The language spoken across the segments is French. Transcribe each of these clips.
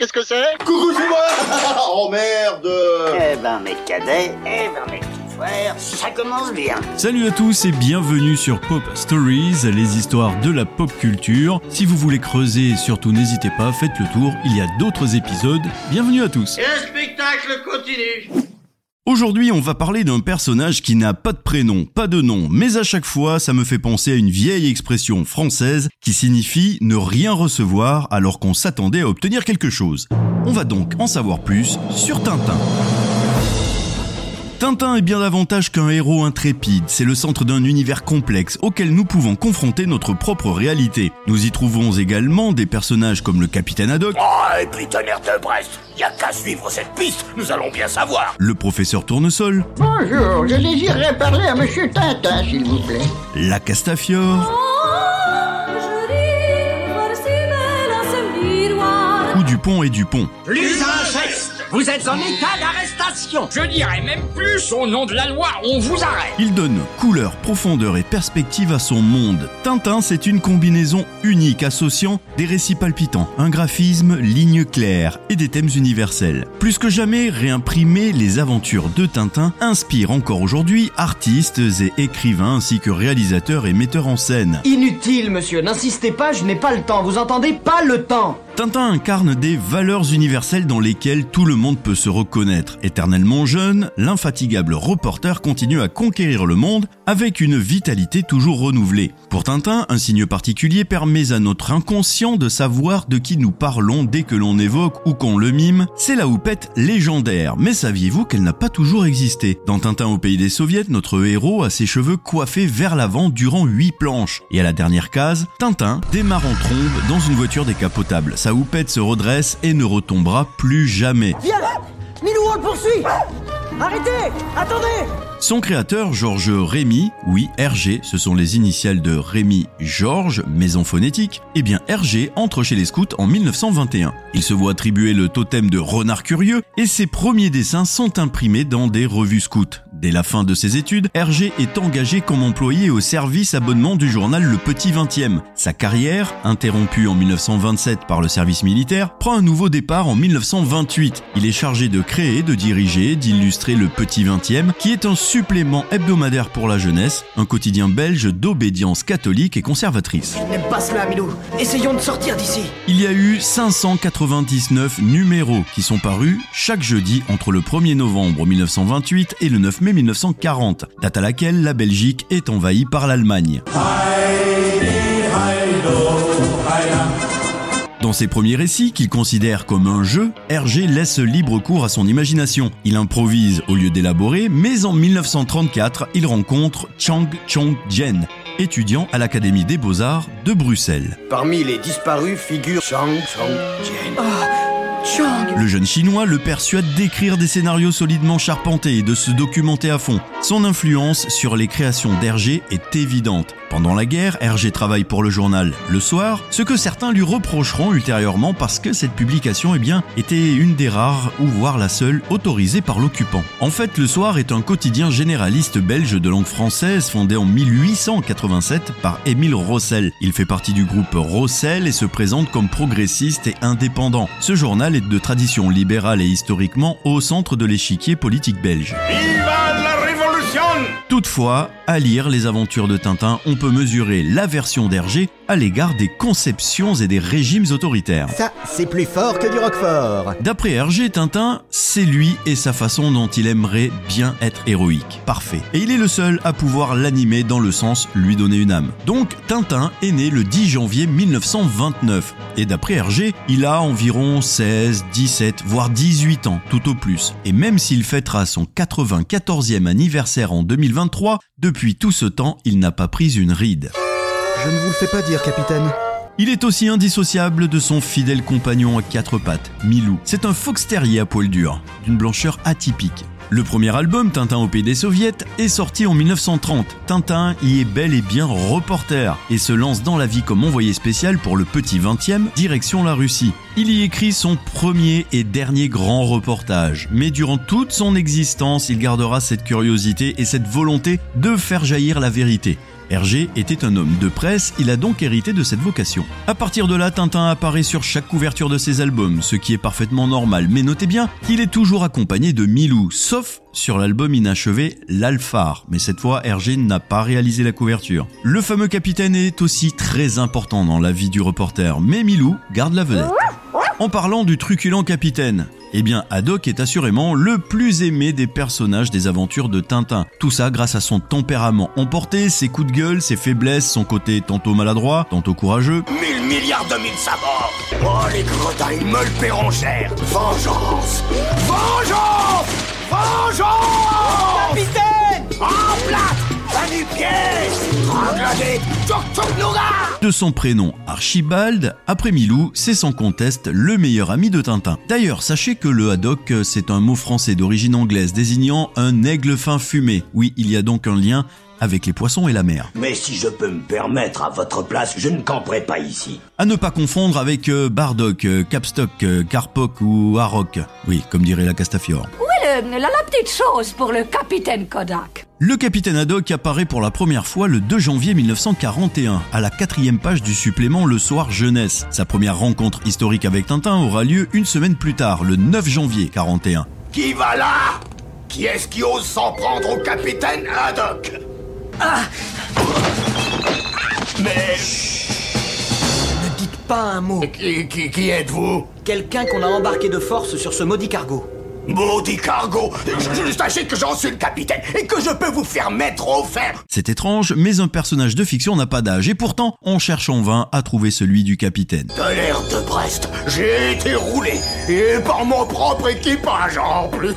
qu'est-ce que c'est Coucou, c'est moi Oh merde Eh ben mes cadets, eh ben mes petits frères, ça commence bien. Salut à tous et bienvenue sur Pop Stories, les histoires de la pop culture. Si vous voulez creuser, surtout n'hésitez pas, faites le tour, il y a d'autres épisodes. Bienvenue à tous. Et le spectacle continue Aujourd'hui, on va parler d'un personnage qui n'a pas de prénom, pas de nom, mais à chaque fois, ça me fait penser à une vieille expression française qui signifie ne rien recevoir alors qu'on s'attendait à obtenir quelque chose. On va donc en savoir plus sur Tintin. Tintin est bien davantage qu'un héros intrépide, c'est le centre d'un univers complexe auquel nous pouvons confronter notre propre réalité. Nous y trouvons également des personnages comme le capitaine Haddock, Oh, et puis tonnerre de Brest, y a qu'à suivre cette piste, nous allons bien savoir. le professeur Tournesol, Bonjour, je désirerais parler à Monsieur Tintin, s'il vous plaît. la Castafiore ou Dupont et Dupont. Plus un geste Vous êtes en état d'arrestation Je dirais même plus, au nom de la loi, on vous arrête Il donne couleur, profondeur et perspective à son monde. Tintin, c'est une combinaison unique associant des récits palpitants, un graphisme, lignes claires et des thèmes universels. Plus que jamais, réimprimer les aventures de Tintin inspire encore aujourd'hui artistes et écrivains ainsi que réalisateurs et metteurs en scène. Inutile, monsieur, n'insistez pas, je n'ai pas le temps, vous entendez Pas le temps Tintin incarne des valeurs universelles dans lesquelles tout le monde peut se reconnaître. Éternellement jeune, l'infatigable reporter continue à conquérir le monde avec une vitalité toujours renouvelée. Pour Tintin, un signe particulier permet à notre inconscient de savoir de qui nous parlons dès que l'on évoque ou qu'on le mime. C'est la houppette légendaire, mais saviez-vous qu'elle n'a pas toujours existé? Dans Tintin au pays des soviets, notre héros a ses cheveux coiffés vers l'avant durant 8 planches. Et à la dernière case, Tintin démarre en trombe dans une voiture décapotable. Sa houppette se redresse et ne retombera plus jamais. Viens Milou, on le poursuit! Arrêtez! Attendez Son créateur, Georges Rémy, oui, RG, ce sont les initiales de Rémy Georges, maison phonétique, eh bien RG entre chez les scouts en 1921. Il se voit attribuer le totem de renard curieux et ses premiers dessins sont imprimés dans des revues scouts. Dès la fin de ses études, Hergé est engagé comme employé au service abonnement du journal Le Petit 20e. Sa carrière, interrompue en 1927 par le service militaire, prend un nouveau départ en 1928. Il est chargé de créer, de diriger, d'illustrer Le Petit 20e, qui est un supplément hebdomadaire pour la jeunesse, un quotidien belge d'obédience catholique et conservatrice. N'aime pas cela, Milou Essayons de sortir d'ici Il y a eu 599 numéros qui sont parus chaque jeudi entre le 1er novembre 1928 et le 9 mai 1940, date à laquelle la Belgique est envahie par l'Allemagne. Dans ses premiers récits, qu'il considère comme un jeu, Hergé laisse libre cours à son imagination. Il improvise au lieu d'élaborer, mais en 1934, il rencontre Chang Chong-jen, étudiant à l'Académie des Beaux-Arts de Bruxelles. Parmi les disparus figure Chang Chong Jen. Chang Le jeune chinois le persuade d'écrire des scénarios solidement charpentés et de se documenter à fond. Son influence sur les créations d'Hergé est évidente. Pendant la guerre, Hergé travaille pour le journal Le Soir, ce que certains lui reprocheront ultérieurement parce que cette publication eh bien, était une des rares, ou voire la seule, autorisée par l'occupant. En fait, Le Soir est un quotidien généraliste belge de langue française fondé en 1887 par Émile Rossel. Il fait partie du groupe Rossel et se présente comme progressiste et indépendant. Ce journal est de tradition libérale et historiquement au centre de l'échiquier politique belge. Toutefois, à lire les aventures de Tintin, on peut mesurer l'aversion d'Hergé à l'égard des conceptions et des régimes autoritaires. Ça, c'est plus fort que du Roquefort D'après Hergé, Tintin, c'est lui et sa façon dont il aimerait bien être héroïque. Parfait. Et il est le seul à pouvoir l'animer dans le sens lui donner une âme. Donc, Tintin est né le 10 janvier 1929. Et d'après Hergé, il a environ 16, 17, voire 18 ans, tout au plus. Et même s'il fêtera son 94e anniversaire en 2023, depuis tout ce temps, il n'a pas pris une ride. Je ne vous le fais pas dire, capitaine. Il est aussi indissociable de son fidèle compagnon à quatre pattes, Milou. C'est un fox terrier à poil dur, d'une blancheur atypique. Le premier album, Tintin au pays des soviets, est sorti en 1930. Tintin y est bel et bien reporter et se lance dans la vie comme envoyé spécial pour le petit 20e, direction la Russie. Il y écrit son premier et dernier grand reportage, mais durant toute son existence, il gardera cette curiosité et cette volonté de faire jaillir la vérité. Hergé était un homme de presse, il a donc hérité de cette vocation. À partir de là, Tintin apparaît sur chaque couverture de ses albums, ce qui est parfaitement normal, mais notez bien qu'il est toujours accompagné de Milou, sauf sur l'album inachevé L'Alphare, mais cette fois Hergé n'a pas réalisé la couverture. Le fameux capitaine est aussi très important dans la vie du reporter, mais Milou garde la vedette. En parlant du truculent capitaine, eh bien, Haddock est assurément le plus aimé des personnages des aventures de Tintin. Tout ça grâce à son tempérament emporté, ses coups de gueule, ses faiblesses, son côté tantôt maladroit, tantôt courageux. Mille milliards de mille sabords Oh, les gredins, ils me le paieront cher Vengeance. Vengeance. Vengeance. Capitaine. En plate De son prénom Archibald, après Milou, c'est sans conteste le meilleur ami de Tintin. D'ailleurs, sachez que le haddock, c'est un mot français d'origine anglaise désignant un aigle fin fumé. Oui, il y a donc un lien avec les poissons et la mer. Mais si je peux me permettre, à votre place, je ne camperai pas ici. À ne pas confondre avec euh, Bardock, euh, Capstock, euh, Carpock ou Harrock. Oui, comme dirait la Castafiore. Où est le, la, la petite chose pour le capitaine Kodak? Le capitaine Haddock apparaît pour la première fois le 2 janvier 1941, à la quatrième page du supplément Le Soir Jeunesse. Sa première rencontre historique avec Tintin aura lieu une semaine plus tard, le 9 janvier 41. Qui va là? Qui est-ce qui ose s'en prendre au capitaine Haddock? Mais Ne dites pas un mot. qui, qui, qui êtes-vous Quelqu'un qu'on a embarqué de force sur ce maudit cargo. Maudit cargo Sachez que j'en suis le capitaine et que je peux vous faire mettre au fer C'est étrange, mais un personnage de fiction n'a pas d'âge et pourtant on cherche en vain à trouver celui du capitaine. De l'air de Brest, j'ai été roulé et par mon propre équipage en plus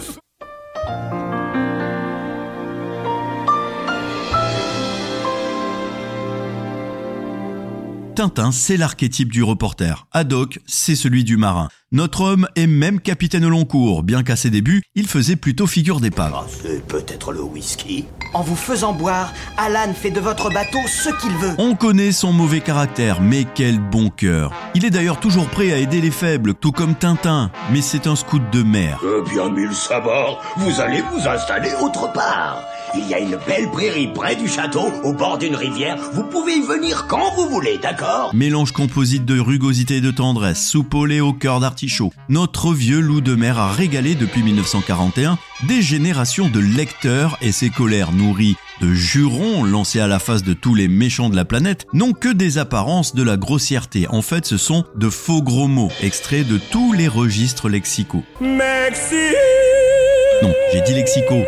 Tintin, c'est l'archétype du reporter. Haddock, c'est celui du marin. Notre homme est même capitaine au long cours, bien qu'à ses débuts, il faisait plutôt figure d'épave. Ah, c'est peut-être le whisky En vous faisant boire, Alan fait de votre bateau ce qu'il veut. On connaît son mauvais caractère, mais quel bon cœur. Il est d'ailleurs toujours prêt à aider les faibles, tout comme Tintin, mais c'est un scout de mer. Eh bien, mille sabords, vous allez vous installer autre part. Il y a une belle prairie près du château, au bord d'une rivière. Vous pouvez y venir quand vous voulez, d'accord? Mélange composite de rugosité et de tendresse, soupe au lait au cœur d'artichaut. Notre vieux loup de mer a régalé depuis 1941 des générations de lecteurs et ses colères nourries de jurons lancés à la face de tous les méchants de la planète n'ont que des apparences de la grossièreté. En fait, ce sont de faux gros mots, extraits de tous les registres lexicaux. Non, j'ai dit lexicaux.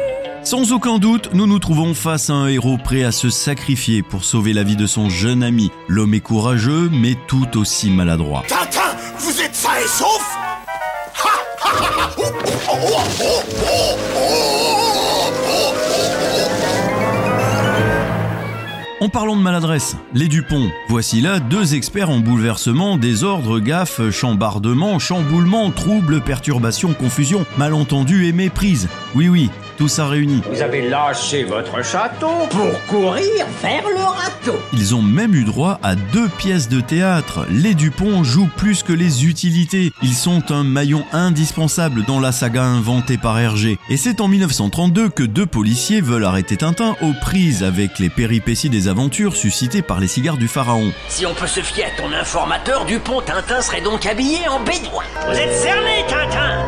Sans aucun doute, nous nous trouvons face à un héros prêt à se sacrifier pour sauver la vie de son jeune ami. L'homme est courageux, mais tout aussi maladroit. Tintin, vous êtes sain et sauf Ha, ha, oh, oh, oh, En parlant de maladresse, les Dupont. Voici là deux experts en bouleversement, désordre, gaffe, chambardement, chamboulement, trouble, perturbation, confusion, malentendu et méprise. Oui, oui, tout ça réuni. Vous avez lâché votre château pour courir vers le râteau. Ils ont même eu droit à deux pièces de théâtre. Les Dupont jouent plus que les utilités. Ils sont un maillon indispensable dans la saga inventée par Hergé. Et c'est en 1932 que deux policiers veulent arrêter Tintin aux prises avec les péripéties des aventures suscitées par les cigares du pharaon. Si on peut se fier à ton informateur, Dupont Tintin serait donc habillé en bédouin. Vous êtes cerné, Tintin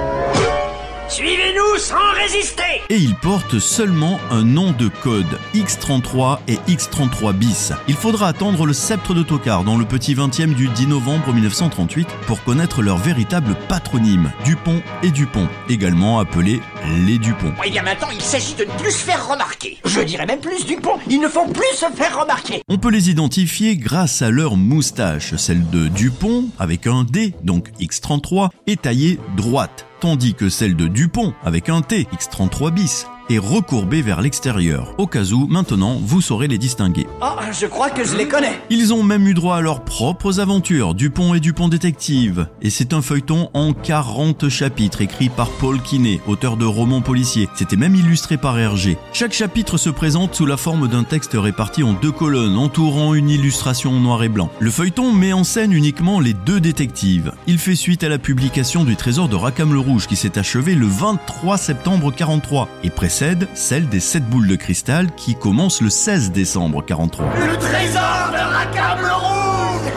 Suivez-nous sans résister Et ils portent seulement un nom de code, X33 et X33 bis. Il faudra attendre le sceptre de Tocard dans le petit 20e du 10 novembre 1938 pour connaître leur véritable patronyme, Dupont et Dupont, également appelés les Dupont. Eh bien maintenant, il s'agit de ne plus se faire remarquer. Je dirais même plus, Dupont, ils ne font plus se faire remarquer. On peut les identifier grâce à leur moustache. Celle de Dupont, avec un D, donc X33, est taillée droite, tandis que celle de Dupont, avec un T, X33 bis, est recourbée vers l'extérieur. Au cas où, maintenant, vous saurez les distinguer. Ah, je crois que je les connais. Ils ont même eu droit à leurs propres aventures, Dupont et Dupont Détective. Et c'est un feuilleton en 40 chapitres écrit par Paul Quinet, auteur de romans policiers. C'était même illustré par Hergé. Chaque chapitre se présente sous la forme d'un texte réparti en deux colonnes, entourant une illustration en noir et blanc. Le feuilleton met en scène uniquement les deux détectives. Il fait suite à la publication du trésor de Rackham le Rouge qui s'est achevé le 23 septembre 43 et précède précède celle des 7 boules de cristal qui commence le 16 décembre 43. Le trésor de Rackham le rouge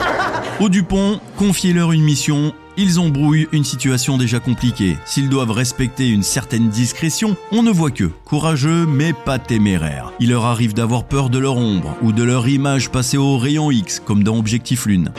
Au Dupont, confiez-leur une mission, ils embrouillent une situation déjà compliquée. S'ils doivent respecter une certaine discrétion, on ne voit que courageux mais pas téméraires. Il leur arrive d'avoir peur de leur ombre ou de leur image passée au rayon X comme dans Objectif Lune.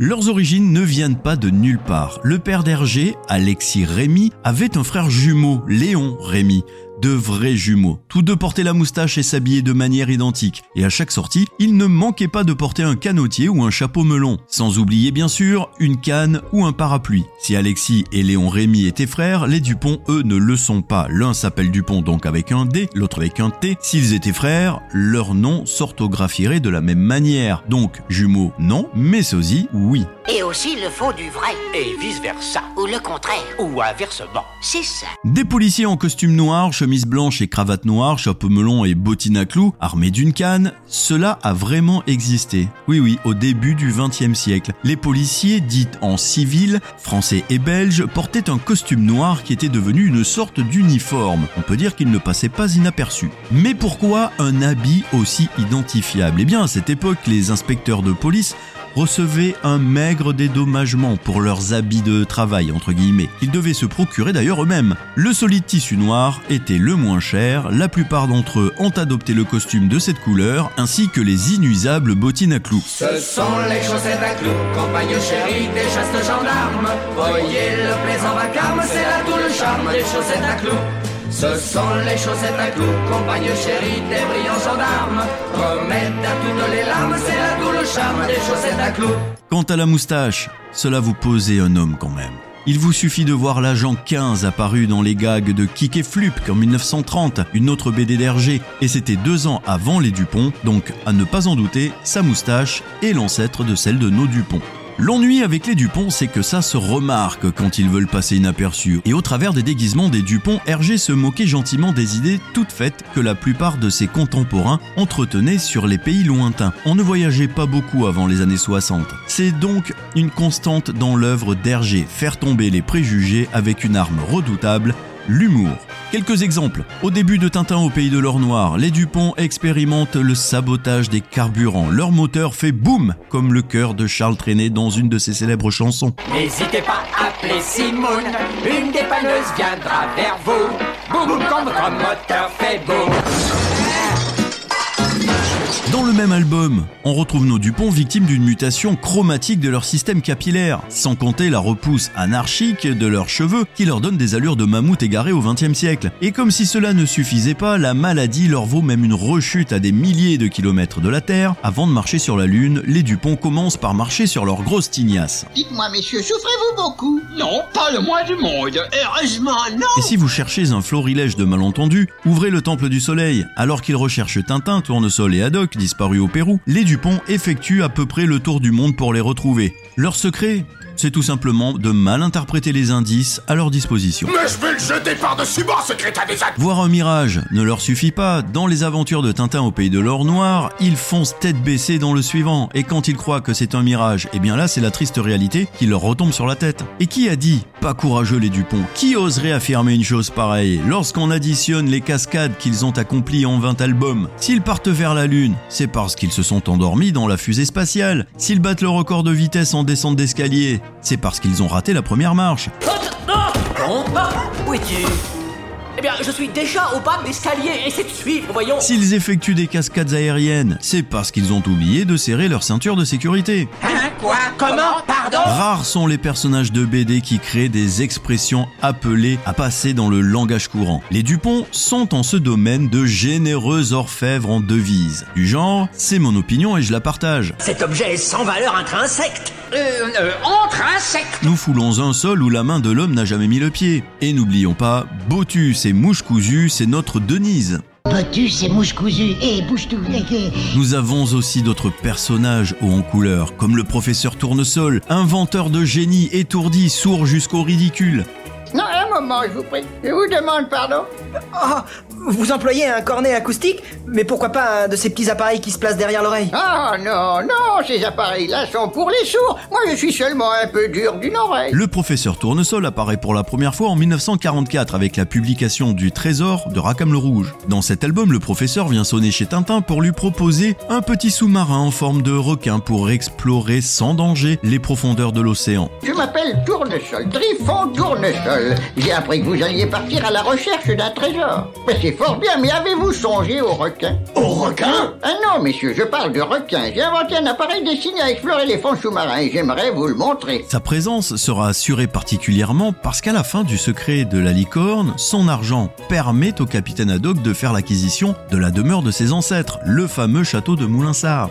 Leurs origines ne viennent pas de nulle part. Le père d'Hergé, Alexis Rémy, avait un frère jumeau, Léon Rémy. De vrais jumeaux. Tous deux portaient la moustache et s'habillaient de manière identique. Et à chaque sortie, ils ne manquaient pas de porter un canotier ou un chapeau melon. Sans oublier bien sûr une canne ou un parapluie. Si Alexis et Léon Rémy étaient frères, les Dupont eux ne le sont pas. L'un s'appelle Dupont donc avec un D, l'autre avec un T. S'ils étaient frères, leurs noms s'orthographieraient de la même manière. Donc jumeaux non, mais sosie oui. Et aussi le faux du vrai. Et vice-versa. Ou le contraire. Ou inversement. C'est ça. Des policiers en costume noir, chemise blanche et cravate noire, chapeau melon et bottines à clous, armés d'une canne, cela a vraiment existé. Oui oui, au début du XXe siècle. Les policiers, dits en civil, français et belges, portaient un costume noir qui était devenu une sorte d'uniforme. On peut dire qu'il ne passait pas inaperçu. Mais pourquoi un habit aussi identifiable? Eh bien, à cette époque, les inspecteurs de police recevaient un maigre dédommagement pour leurs habits de travail, entre guillemets, qu'ils devaient se procurer d'ailleurs eux-mêmes. Le solide tissu noir était le moins cher, la plupart d'entre eux ont adopté le costume de cette couleur, ainsi que les inusables bottines à clous. Ce sont les chaussettes à clous, des gendarmes. Voyez le plaisant vacarme, c'est là tout charme des chaussettes à clous. Ce sont les chaussettes à clous, compagne chérie des brillants gendarmes. Remettent à toutes les larmes, c'est là tout le charme des chaussettes à clous. Quant à la moustache, cela vous posait un homme quand même. Il vous suffit de voir l'agent 15 apparu dans les gags de Kick et Flup en 1930, une autre BD d'Hergé, et c'était deux ans avant les Dupont, donc à ne pas en douter, sa moustache est l'ancêtre de celle de nos Dupont. L'ennui avec les Dupont, c'est que ça se remarque quand ils veulent passer inaperçus. Et au travers des déguisements des Dupont, Hergé se moquait gentiment des idées toutes faites que la plupart de ses contemporains entretenaient sur les pays lointains. On ne voyageait pas beaucoup avant les années 60. C'est donc une constante dans l'œuvre d'Hergé, faire tomber les préjugés avec une arme redoutable, l'humour. Quelques exemples. Au début de Tintin au pays de l'or noir, les Dupont expérimentent le sabotage des carburants. Leur moteur fait boum, comme le cœur de Charles Trenet dans une de ses célèbres chansons. N'hésitez pas à appeler Simone, une dépanneuse viendra vers vous. Boum, quand votre moteur fait boum. Dans le même album, on retrouve nos Dupont victimes d'une mutation chromatique de leur système capillaire, sans compter la repousse anarchique de leurs cheveux qui leur donne des allures de mammouth égaré au XXe siècle. Et comme si cela ne suffisait pas, la maladie leur vaut même une rechute à des milliers de kilomètres de la Terre. Avant de marcher sur la Lune, les Dupont commencent par marcher sur leur grosse tignasse. Dites-moi, messieurs, souffrez-vous beaucoup? Non, pas le moins du monde. Heureusement, non. Et si vous cherchez un florilège de malentendus, ouvrez le Temple du Soleil. Alors qu'ils recherchent Tintin, Tournesol et Haddock, disparus au Pérou, les Dupont effectuent à peu près le tour du monde pour les retrouver. Leur secret? C'est tout simplement de mal interpréter les indices à leur disposition. Mais je vais le jeter par-dessus bord, ce crétin des actes Voir un mirage ne leur suffit pas. Dans les aventures de Tintin au pays de l'or noir, ils foncent tête baissée dans le suivant. Et quand ils croient que c'est un mirage, eh bien là, c'est la triste réalité qui leur retombe sur la tête. Et qui a dit Pas courageux les Dupont. Qui oserait affirmer une chose pareille Lorsqu'on additionne les cascades qu'ils ont accomplies en 20 albums, s'ils partent vers la Lune, c'est parce qu'ils se sont endormis dans la fusée spatiale. S'ils battent le record de vitesse en descente d'escalier, c'est parce qu'ils ont raté la première marche. Eh bien, je suis déjà au bas de l'escalier, essaie de suivre, voyons. S'ils effectuent des cascades aériennes, c'est parce qu'ils ont oublié de serrer leur ceinture de sécurité. Hein Quoi? Comment? Pardon? Rares sont les personnages de BD qui créent des expressions appelées à passer dans le langage courant. Les Dupont sont en ce domaine de généreux orfèvres en devises. Du genre, c'est mon opinion et je la partage. Cet objet est sans valeur intrinsèque. Euh, euh, intrinsèque. Nous foulons un sol où la main de l'homme n'a jamais mis le pied. Et n'oublions pas, Botus et Mouche Cousue, c'est notre Denise. Botus et mouche cousue et bouge tout. Nous avons aussi d'autres personnages hauts en couleur, comme le professeur Tournesol, inventeur de génie étourdi, sourd jusqu'au ridicule. Non, un moment, je vous prie. Je vous demande pardon. Ah, Vous employez un cornet acoustique Mais pourquoi pas un de ces petits appareils qui se placent derrière l'oreille? Ah non, non, ces appareils-là sont pour les sourds. Moi, je suis seulement un peu dur d'une oreille. Le professeur Tournesol apparaît pour la première fois en 1944 avec la publication du Trésor de Rackham le Rouge. Dans cet album, le professeur vient sonner chez Tintin pour lui proposer un petit sous-marin en forme de requin pour explorer sans danger les profondeurs de l'océan. Je m'appelle Tournesol, Trifon Tournesol. J'ai appris que vous alliez partir à la recherche d'un trésor. Mais c'est fort bien, mais avez-vous songé au requin? Au requin? Ah non, messieurs, je parle de requin. J'ai inventé un appareil destiné à explorer les fonds sous-marins et j'aimerais vous le montrer. Sa présence sera assurée particulièrement parce qu'à la fin du secret de la licorne, son argent permet au capitaine Haddock de faire l'acquisition de la demeure de ses ancêtres, le fameux château de Moulinsart.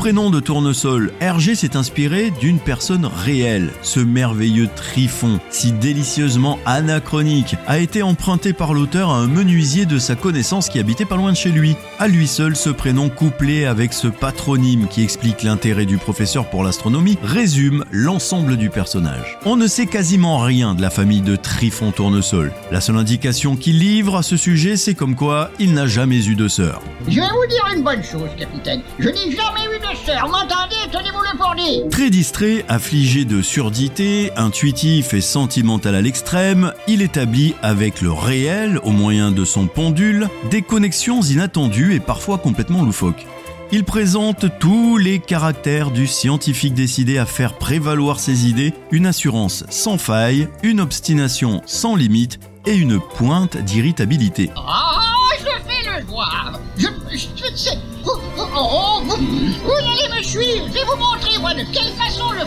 Prénom de Tournesol, Hergé s'est inspiré d'une personne réelle. Ce merveilleux Trifon, si délicieusement anachronique, a été emprunté par l'auteur à un menuisier de sa connaissance qui habitait pas loin de chez lui. À lui seul, ce prénom couplé avec ce patronyme qui explique l'intérêt du professeur pour l'astronomie résume l'ensemble du personnage. On ne sait quasiment rien de la famille de Trifon Tournesol. La seule indication qu'il livre à ce sujet, c'est comme quoi il n'a jamais eu de sœur. Je vais vous dire une bonne chose, capitaine. Je n'ai jamais eu de M'entendez Tenez-vous le. Très distrait, affligé de surdité, intuitif et sentimental à l'extrême, il établit avec le réel, au moyen de son pendule, des connexions inattendues et parfois complètement loufoques. Il présente tous les caractères du scientifique décidé à faire prévaloir ses idées, une assurance sans faille, une obstination sans limite et une pointe d'irritabilité. Ah, je fais le voir. Je, je, je Vous, allez me suivre. Je vais vous montrer, moi, de quelle façon le.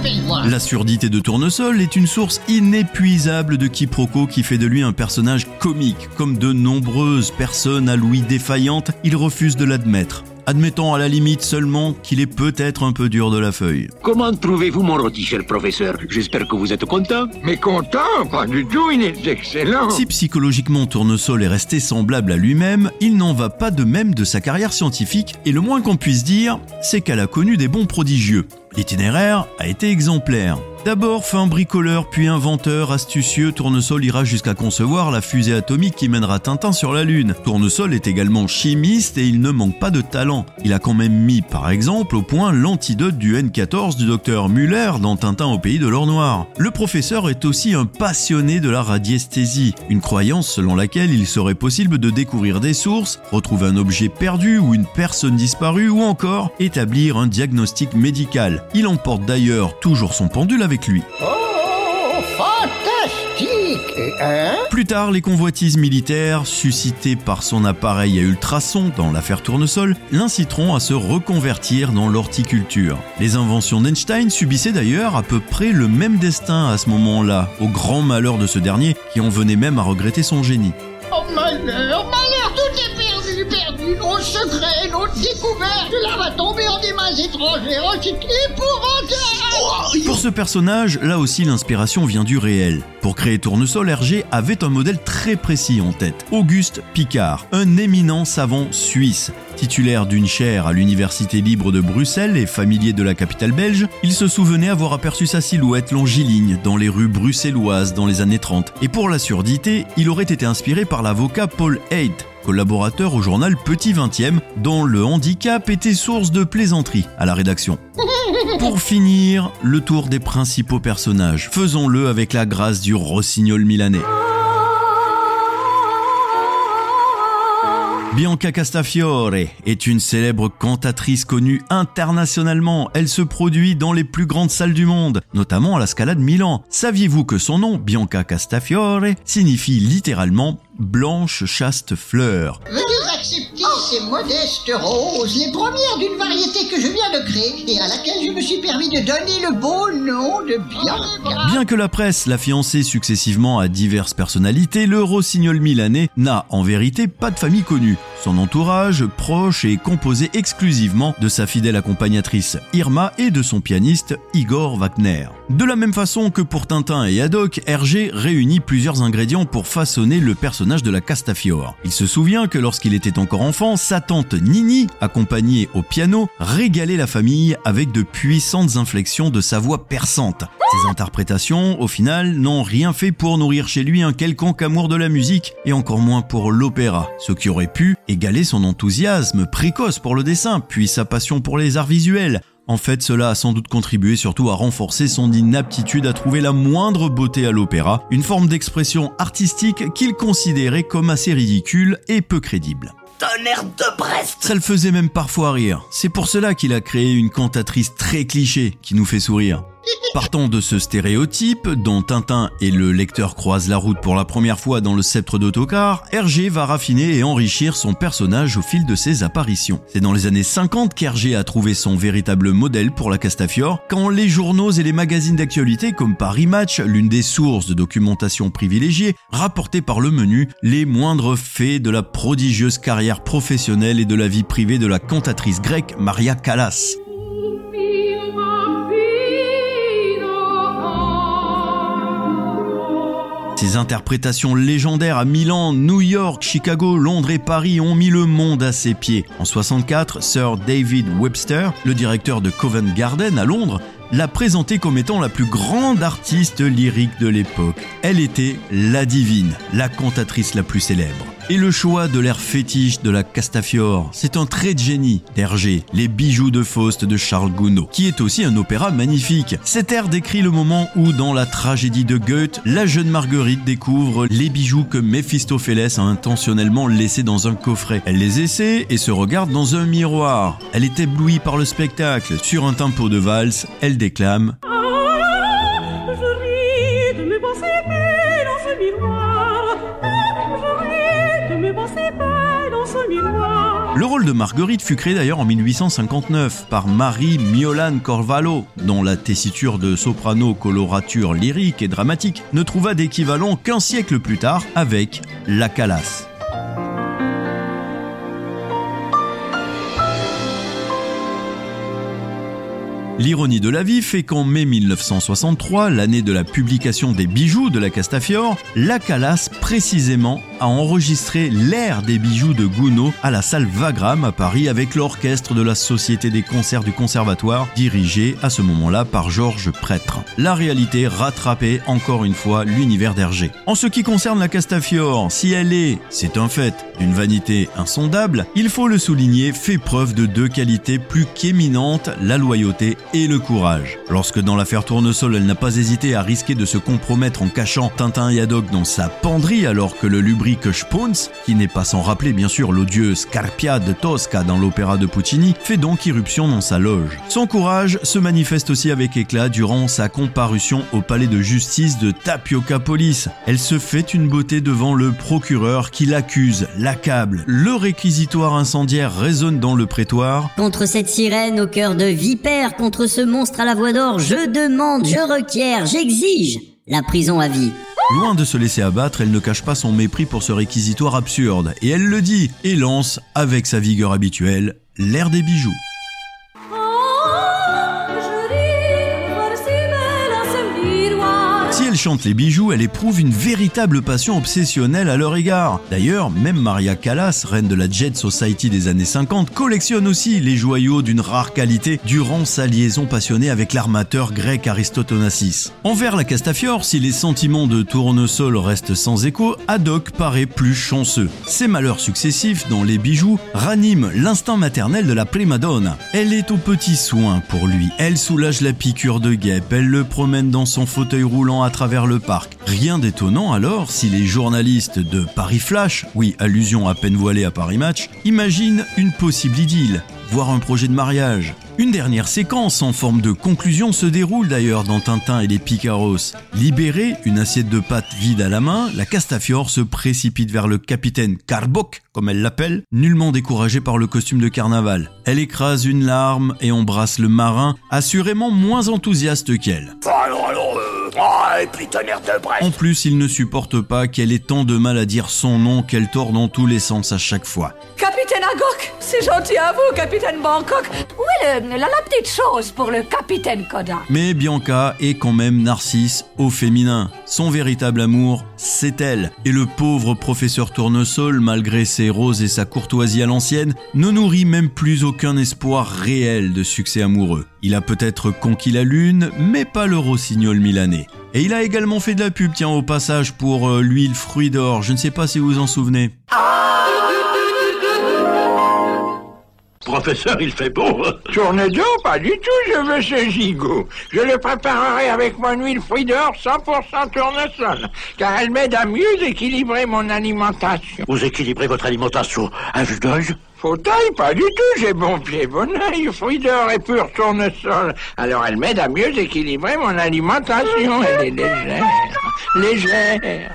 La surdité de Tournesol est une source inépuisable de quiproquos qui fait de lui un personnage comique. Comme de nombreuses personnes à l'ouïe défaillante, il refuse de l'admettre. Admettant à la limite seulement qu'il est peut-être un peu dur de la feuille. Comment trouvez-vous mon rôti, cher professeur? J'espère que vous êtes content. Mais content, pas du tout, il est excellent. Si psychologiquement Tournesol est resté semblable à lui-même, il n'en va pas de même de sa carrière scientifique, et le moins qu'on puisse dire, c'est qu'elle a connu des bons prodigieux. L'itinéraire a été exemplaire. D'abord fin bricoleur puis inventeur astucieux, Tournesol ira jusqu'à concevoir la fusée atomique qui mènera Tintin sur la Lune. Tournesol est également chimiste et il ne manque pas de talent. Il a quand même mis par exemple au point l'antidote du N14 du docteur Muller dans Tintin au pays de l'or noir. Le professeur est aussi un passionné de la radiesthésie, une croyance selon laquelle il serait possible de découvrir des sources, retrouver un objet perdu ou une personne disparue ou encore établir un diagnostic médical. Il emporte d'ailleurs toujours son pendule avec lui. Oh, fantastique. Hein Plus tard, les convoitises militaires, suscitées par son appareil à ultrasons dans l'affaire Tournesol, l'inciteront à se reconvertir dans l'horticulture. Les inventions d'Einstein subissaient d'ailleurs à peu près le même destin à ce moment-là, au grand malheur de ce dernier qui en venait même à regretter son génie. Oh malheur, malheur, tout est perdu, perdu. Nos secrets, nos découvertes. Là va tomber en des mains étrangères. C'est. Pour ce personnage, là aussi l'inspiration vient du réel. Pour créer Tournesol, Hergé avait un modèle très précis en tête. Auguste Picard, un éminent savant suisse. Titulaire d'une chaire à l'Université libre de Bruxelles et familier de la capitale belge, il se souvenait avoir aperçu sa silhouette longiligne dans les rues bruxelloises dans les années 30. Et pour la surdité, il aurait été inspiré par l'avocat Paul Haidt, collaborateur au journal Petit 20e, dont le handicap était source de plaisanteries à la rédaction. Pour finir, le tour des principaux personnages. Faisons-le avec la grâce du rossignol milanais. Bianca Castafiore est une célèbre cantatrice connue internationalement. Elle se produit dans les plus grandes salles du monde, notamment à la Scala de Milan. Saviez-vous que son nom, Bianca Castafiore, signifie littéralement blanche chaste fleur Veuillez accepter ces modestes roses, les premières d'une variété que je viens de créer et à laquelle je me suis permis de donner le beau nom de Bianca. Bien que la presse l'a fiancé successivement à diverses personnalités, le rossignol milanais n'a en vérité pas de famille connue. Son entourage proche est composé exclusivement de sa fidèle accompagnatrice Irma et de son pianiste Igor Wagner. De la même façon que pour Tintin et Haddock, Hergé réunit plusieurs ingrédients pour façonner le personnage de la Castafiore. Il se souvient que lorsqu'il était encore enfant, sa tante Nini, accompagnée au piano, régaler la famille avec de puissantes inflexions de sa voix perçante. Ses interprétations, au final, n'ont rien fait pour nourrir chez lui un quelconque amour de la musique, et encore moins pour l'opéra, ce qui aurait pu égaler son enthousiasme précoce pour le dessin, puis sa passion pour les arts visuels. En fait, cela a sans doute contribué surtout à renforcer son inaptitude à trouver la moindre beauté à l'opéra, une forme d'expression artistique qu'il considérait comme assez ridicule et peu crédible. Tonnerre de Brest Ça le faisait même parfois rire. C'est pour cela qu'il a créé une cantatrice très cliché qui nous fait sourire. Partant de ce stéréotype, dont Tintin et le lecteur croisent la route pour la première fois dans le sceptre d'autocar, Hergé va raffiner et enrichir son personnage au fil de ses apparitions. C'est dans les années 50 qu'Hergé a trouvé son véritable modèle pour la Castafiore, quand les journaux et les magazines d'actualité comme Paris Match, l'une des sources de documentation privilégiée, rapportaient par le menu les moindres faits de la prodigieuse carrière professionnelle et de la vie privée de la cantatrice grecque Maria Callas. Ses interprétations légendaires à Milan, New York, Chicago, Londres et Paris ont mis le monde à ses pieds. En 64, Sir David Webster, le directeur de Covent Garden à Londres, l'a présentée comme étant la plus grande artiste lyrique de l'époque. Elle était la divine, la cantatrice la plus célèbre. Et le choix de l'air fétiche de la Castafiore, c'est un trait de génie d'Hergé, les bijoux de Faust de Charles Gounod, qui est aussi un opéra magnifique. Cet air décrit le moment où, dans la tragédie de Goethe, la jeune Marguerite découvre les bijoux que Méphistophélès a intentionnellement laissés dans un coffret. Elle les essaie et se regarde dans un miroir. Elle est éblouie par le spectacle. Sur un tempo de valse, elle déclame Le rôle de Marguerite fut créé d'ailleurs en 1859 par Marie Miolan Corvallo, dont la tessiture de soprano colorature lyrique et dramatique ne trouva d'équivalent qu'un siècle plus tard avec La Calas. L'ironie de la vie fait qu'en mai 1963, l'année de la publication des bijoux de la Castafiore, la Calas précisément a enregistré l'air des bijoux de Gounod à la salle Wagram à Paris avec l'orchestre de la Société des concerts du Conservatoire, dirigé à ce moment-là par Georges Prêtre. La réalité rattrapait encore une fois l'univers d'Hergé. En ce qui concerne la Castafiore, si elle est, c'est un fait, d'une vanité insondable, il faut le souligner, fait preuve de deux qualités plus qu'éminentes, la loyauté et le courage. Lorsque dans l'affaire Tournesol, elle n'a pas hésité à risquer de se compromettre en cachant Tintin et Haddock dans sa penderie alors que le lubrique Spunz, qui n'est pas sans rappeler bien sûr l'odieux Scarpia de Tosca dans l'opéra de Puccini, fait donc irruption dans sa loge. Son courage se manifeste aussi avec éclat durant sa comparution au palais de justice de Tapioca Police. Elle se fait une beauté devant le procureur qui l'accuse, l'accable. Le réquisitoire incendiaire résonne dans le prétoire. Contre cette sirène au cœur de vipère, contre ce monstre à la voix d'or, je demande, je requiers, j'exige la prison à vie. Loin de se laisser abattre, elle ne cache pas son mépris pour ce réquisitoire absurde, et elle le dit, et lance, avec sa vigueur habituelle, l'air des bijoux. Elle chante les bijoux, elle éprouve une véritable passion obsessionnelle à leur égard. D'ailleurs, même Maria Callas, reine de la Jet Society des années 50, collectionne aussi les joyaux d'une rare qualité durant sa liaison passionnée avec l'armateur grec Aristote Envers la Castafiore, si les sentiments de Tournesol restent sans écho, Haddock paraît plus chanceux. Ses malheurs successifs dans les bijoux raniment l'instinct maternel de la prima donna. Elle est au petit soin pour lui. Elle soulage la piqûre de guêpe, elle le promène dans son fauteuil roulant à travers le parc. Rien d'étonnant alors si les journalistes de Paris Flash, oui, allusion à peine voilée à Paris Match, imaginent une possible idylle, voire un projet de mariage. Une dernière séquence en forme de conclusion se déroule d'ailleurs dans Tintin et les Picaros. Libérée, une assiette de pâte vide à la main, la Castafiore se précipite vers le capitaine Carbok, comme elle l'appelle, nullement découragée par le costume de carnaval. Elle écrase une larme et embrasse le marin, assurément moins enthousiaste qu'elle. Alors, et puis tonnerre de En plus, il ne supporte pas qu'elle ait tant de mal à dire son nom qu'elle tord dans tous les sens à chaque fois. Capitaine Agok. C'est gentil à vous, capitaine Bangkok. Où est le- la, la petite chose pour le capitaine Kodak? Mais Bianca est quand même Narcisse au féminin. Son véritable amour, c'est elle. Et le pauvre professeur Tournesol, malgré ses roses et sa courtoisie à l'ancienne, ne nourrit même plus aucun espoir réel de succès amoureux. Il a peut-être conquis la lune, mais pas le rossignol milanais. Et il a également fait de la pub, tiens, au passage, pour euh, l'huile fruit d'or. Je ne sais pas si vous vous en souvenez. Professeur, il fait beau. Tourne-dos, pas du tout, je veux ce gigot. Je le préparerai avec mon huile fruit d'or 100% tournesol, car elle m'aide à mieux équilibrer mon alimentation. Vous équilibrez votre alimentation à vue d'œil Fauteuil, pas du tout, j'ai bon pied, bon oeil, fruit d'or et pur tournesol. Alors elle m'aide à mieux équilibrer mon alimentation, elle est légère, légère.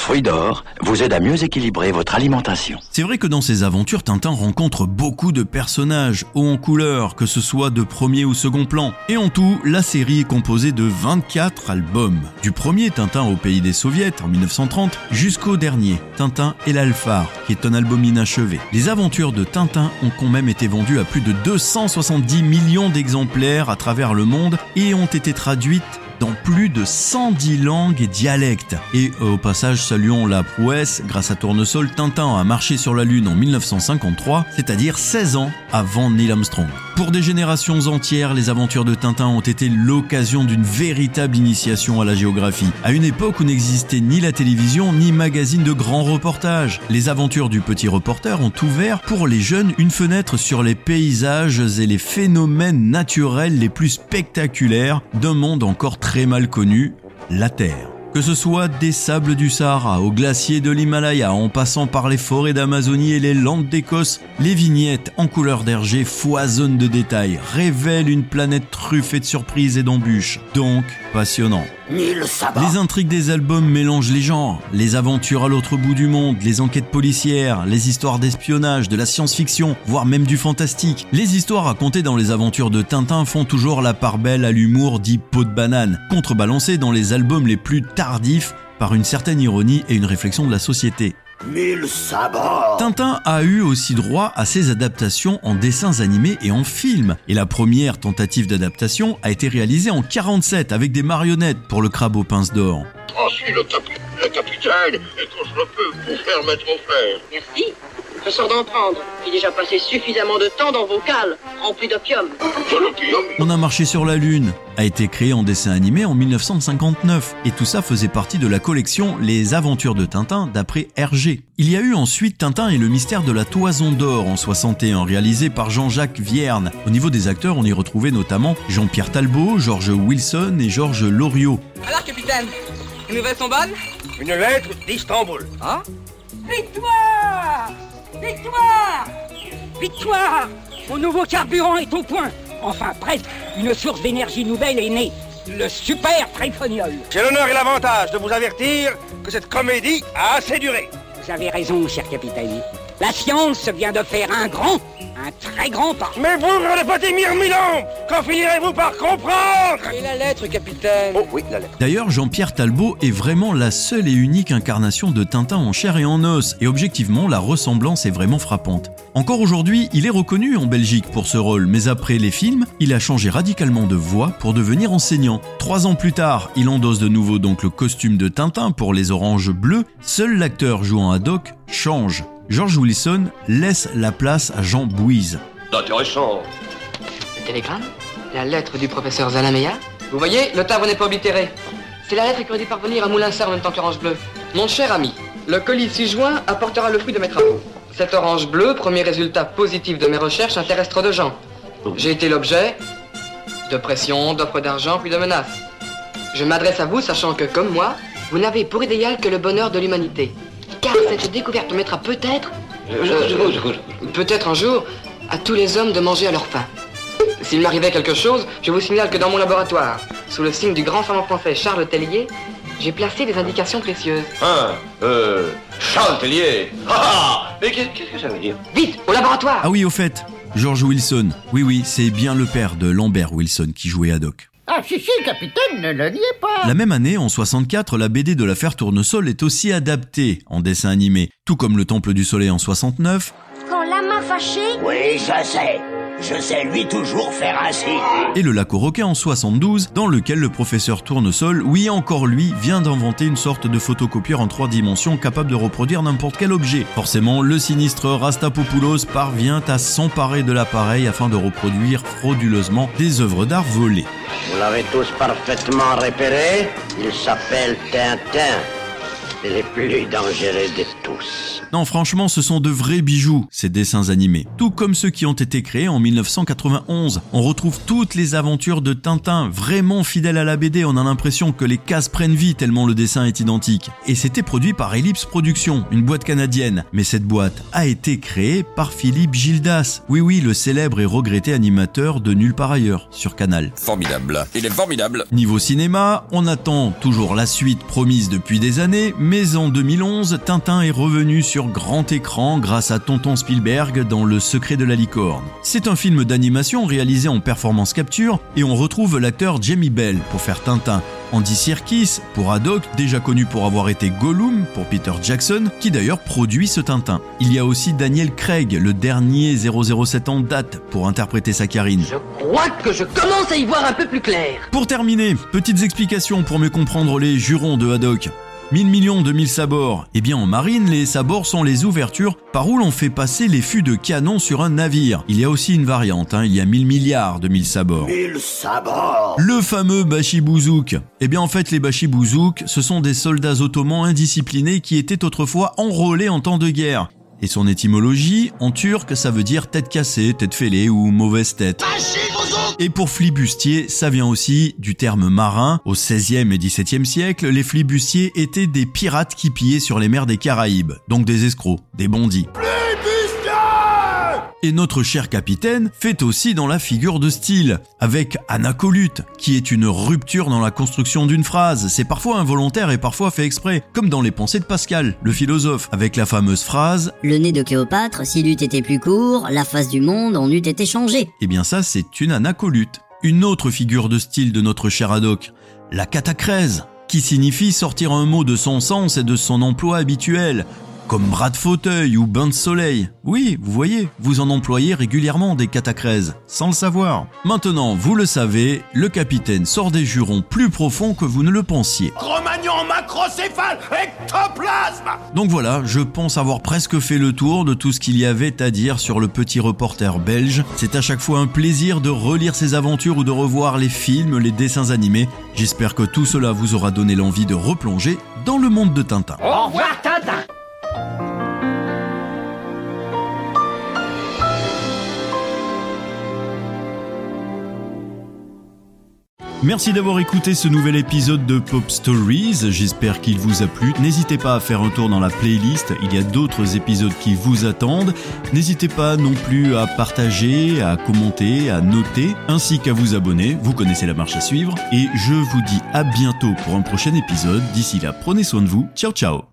Fruit d'or vous aide à mieux équilibrer votre alimentation. C'est vrai que dans ses aventures, Tintin rencontre beaucoup de personnages, hauts en couleur, que ce soit de premier ou second plan. Et en tout, la série est composée de 24 albums. Du premier Tintin au pays des soviets en 1930 jusqu'au dernier, Tintin et l'Alphard, qui est un album inachevé. Les aventures de Tintin ont quand même été vendues à plus de 270 millions d'exemplaires à travers le monde et ont été traduites dans plus de 110 langues et dialectes. Et euh, au passage, saluons la prouesse, grâce à Tournesol, Tintin a marché sur la Lune en 1953, c'est-à-dire 16 ans avant Neil Armstrong. Pour des générations entières, les aventures de Tintin ont été l'occasion d'une véritable initiation à la géographie. À une époque où n'existait ni la télévision ni magazine de grands reportages, les aventures du petit reporter ont ouvert pour les jeunes une fenêtre sur les paysages et les phénomènes naturels les plus spectaculaires d'un monde encore très mal connu, la Terre. Que ce soit des sables du Sahara aux glaciers de l'Himalaya en passant par les forêts d'Amazonie et les landes d'Écosse, les vignettes en couleur d'hergé foisonnent de détails, révèlent une planète truffée de surprises et d'embûches. Donc, passionnant. Mille. Les intrigues des albums mélangent les genres, les aventures à l'autre bout du monde, les enquêtes policières, les histoires d'espionnage, de la science-fiction, voire même du fantastique. Les histoires racontées dans les aventures de Tintin font toujours la part belle à l'humour dit peau de banane, contrebalancé dans les albums les plus tardifs par une certaine ironie et une réflexion de la société. Mille. Tintin a eu aussi droit à ses adaptations en dessins animés et en films. Et la première tentative d'adaptation a été réalisée en 47 avec des marionnettes pour le crabe aux pinces d'or. Je suis le, capi- le capitaine, et quand je le peux vous faire mettre au fer. Merci. Je sors d'en prendre. J'ai déjà passé suffisamment de temps dans vos cales, remplis d'opium. On a marché sur la Lune a été créé en dessin animé en 1959 et tout ça faisait partie de la collection Les Aventures de Tintin d'après Hergé. Il y a eu ensuite Tintin et le mystère de la Toison d'Or en 61 réalisé par Jean-Jacques Vierne. Au niveau des acteurs, on y retrouvait notamment Jean-Pierre Talbot, George Wilson et Georges Loriot. Alors, capitaine, les nouvelles sont bonnes Une lettre d'Istanbul. Hein? Victoire Victoire Victoire Mon nouveau carburant est au point. Enfin, presque. Une source d'énergie nouvelle est née. Le super tréphoniol. J'ai l'honneur et l'avantage de vous avertir que cette comédie a assez duré. Vous avez raison, cher capitaine. La science vient de faire un grand, un très grand pas. Mais bougre de petit mirmilon Quand finirez-vous par comprendre Et la lettre, capitaine Oh oui, la lettre. D'ailleurs, Jean-Pierre Talbot est vraiment la seule et unique incarnation de Tintin en chair et en os, et objectivement, la ressemblance est vraiment frappante. Encore aujourd'hui, il est reconnu en Belgique pour ce rôle, mais après les films, il a changé radicalement de voix pour devenir enseignant. Trois ans plus tard, il endosse de nouveau donc le costume de Tintin pour les oranges bleues, seul l'acteur jouant Haddock change. George Wilson laisse la place à Jean Bouise. Intéressant. Le télégramme La lettre du professeur Zalameya Vous voyez, le timbre n'est pas oblitéré. C'est la lettre qui aurait dû parvenir à Moulinsart en même temps qu'Orange Bleu. Mon cher ami, le colis 6 juin apportera le fruit de mes travaux. Cet orange bleu, premier résultat positif de mes recherches, intéresse trop de gens. J'ai été l'objet de pressions, d'offres d'argent, puis de menaces. Je m'adresse à vous, sachant que, comme moi, vous n'avez pour idéal que le bonheur de l'humanité. Cette découverte mettra peut-être, euh, peut-être un jour, à tous les hommes de manger à leur faim. S'il m'arrivait quelque chose, je vous signale que dans mon laboratoire, sous le signe du grand savant français Charles Tellier, j'ai placé des indications précieuses. Hein Euh. Charles Tellier Ah ah Mais qu'est- qu'est-ce que ça veut dire? Vite, au laboratoire Ah oui, au fait, George Wilson. Oui, oui, c'est bien le père de Lambert Wilson qui jouait Haddock. Ah si si, capitaine, ne le niez pas. La même année, en 64, la BD de l'affaire Tournesol est aussi adaptée en dessin animé, tout comme Le Temple du Soleil en 69, Quand la caché Oui, je sais. Je sais lui toujours faire ainsi. Et le lac aux roquets en 72, dans lequel le professeur Tournesol, oui encore lui, vient d'inventer une sorte de photocopieur en trois dimensions capable de reproduire n'importe quel objet. Forcément, le sinistre Rastapopoulos parvient à s'emparer de l'appareil afin de reproduire frauduleusement des œuvres d'art volées. Vous l'avez tous parfaitement repéré. Il s'appelle Tintin. C'est le plus dangereux de tous. Non, franchement, ce sont de vrais bijoux, ces dessins animés. Tout comme ceux qui ont été créés en 1991. On retrouve toutes les aventures de Tintin, vraiment fidèles à la BD. On a l'impression que les cases prennent vie tellement le dessin est identique. Et c'était produit par Ellipse Productions, une boîte canadienne. Mais cette boîte a été créée par Philippe Gildas. Oui, oui, le célèbre et regretté animateur de Nulle part ailleurs, sur Canal. Formidable. Il est formidable. Niveau cinéma, on attend toujours la suite promise depuis des années, mais en 2011, Tintin est revenu sur grand écran grâce à Tonton Spielberg dans Le secret de la licorne. C'est un film d'animation réalisé en performance capture et on retrouve l'acteur Jamie Bell pour faire Tintin, Andy Serkis pour Haddock, déjà connu pour avoir été Gollum pour Peter Jackson, qui d'ailleurs produit ce Tintin. Il y a aussi Daniel Craig, le dernier 007 en date, pour interpréter Saccharine. Je crois que je commence à y voir un peu plus clair. Pour terminer, petites explications pour mieux comprendre les jurons de Haddock. 1000 millions de 1000 sabords. Eh bien en marine, les sabords sont les ouvertures par où l'on fait passer les fûts de canon sur un navire. Il y a aussi une variante, hein, il y a 1000 milliards de 1000 sabords. Mille sabords. Le fameux bachibouzouk. Eh bien en fait les bachibouzouk, ce sont des soldats ottomans indisciplinés qui étaient autrefois enrôlés en temps de guerre. Et son étymologie, en turc, ça veut dire tête cassée, tête fêlée ou mauvaise tête. Et pour flibustier, ça vient aussi du terme marin. Au XVIe et XVIIe siècle, les flibustiers étaient des pirates qui pillaient sur les mers des Caraïbes, donc des escrocs, des bandits. Et notre cher capitaine fait aussi dans la figure de style, avec anacolute, qui est une rupture dans la construction d'une phrase. C'est parfois involontaire et parfois fait exprès, comme dans les pensées de Pascal, le philosophe, avec la fameuse phrase Le nez de Cléopâtre, s'il eût été plus court, la face du monde en eût été changée. Eh bien ça, c'est une anacolute. Une autre figure de style de notre cher Haddock, la catacrèse, qui signifie sortir un mot de son sens et de son emploi habituel, comme bras de fauteuil ou bain de soleil. Oui, vous voyez, vous en employez régulièrement des catacrèses, sans le savoir. Maintenant, vous le savez, le capitaine sort des jurons plus profonds que vous ne le pensiez. Cro-Magnon, macrocéphale, ectoplasme Donc voilà, je pense avoir presque fait le tour de tout ce qu'il y avait à dire sur le petit reporter belge. C'est à chaque fois un plaisir de relire ses aventures ou de revoir les films, les dessins animés. J'espère que tout cela vous aura donné l'envie de replonger dans le monde de Tintin. Au revoir, Tintin Merci d'avoir écouté ce nouvel épisode de Pop Stories, j'espère qu'il vous a plu. N'hésitez pas à faire un tour dans la playlist, il y a d'autres épisodes qui vous attendent. N'hésitez pas non plus à partager, à commenter, à noter, ainsi qu'à vous abonner, vous connaissez la marche à suivre. Et je vous dis à bientôt pour un prochain épisode, d'ici là prenez soin de vous, ciao ciao